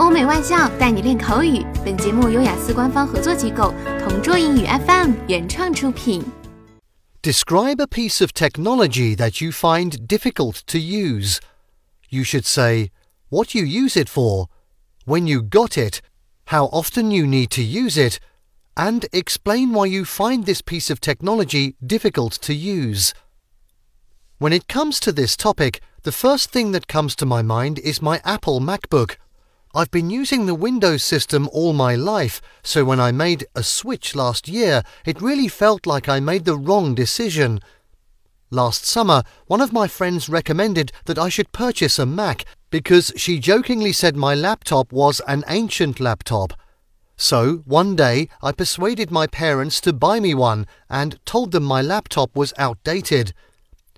欧美外教带你练口语。本节目由雅思官方合作机构同桌英语 FM 原创出品。Describe a piece of technology that you find difficult to use. You should say what you use it for, when you got it, how often you need to use it, and explain why you find this piece of technology difficult to use. When it comes to this topic, the first thing that comes to my mind is my Apple MacBook. I've been using the Windows system all my life, so when I made a switch last year, it really felt like I made the wrong decision. Last summer, one of my friends recommended that I should purchase a Mac because she jokingly said my laptop was an ancient laptop. So, one day, I persuaded my parents to buy me one and told them my laptop was outdated.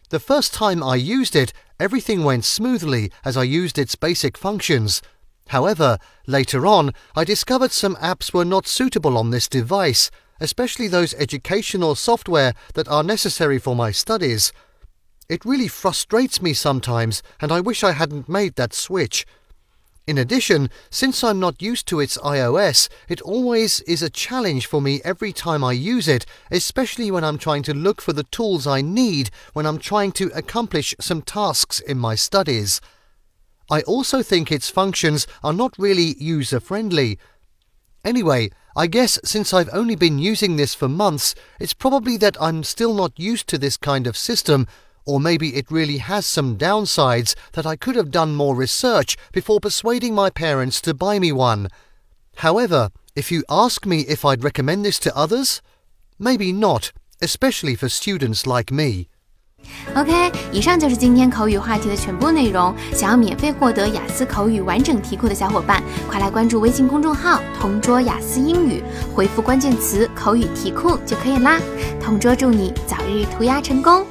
The first time I used it, everything went smoothly as I used its basic functions. However, later on, I discovered some apps were not suitable on this device, especially those educational software that are necessary for my studies. It really frustrates me sometimes, and I wish I hadn't made that switch. In addition, since I'm not used to its iOS, it always is a challenge for me every time I use it, especially when I'm trying to look for the tools I need when I'm trying to accomplish some tasks in my studies. I also think its functions are not really user friendly. Anyway, I guess since I've only been using this for months, it's probably that I'm still not used to this kind of system, or maybe it really has some downsides that I could have done more research before persuading my parents to buy me one. However, if you ask me if I'd recommend this to others, maybe not, especially for students like me. OK，以上就是今天口语话题的全部内容。想要免费获得雅思口语完整题库的小伙伴，快来关注微信公众号“同桌雅思英语”，回复关键词“口语题库”就可以啦。同桌祝你早日涂鸦成功！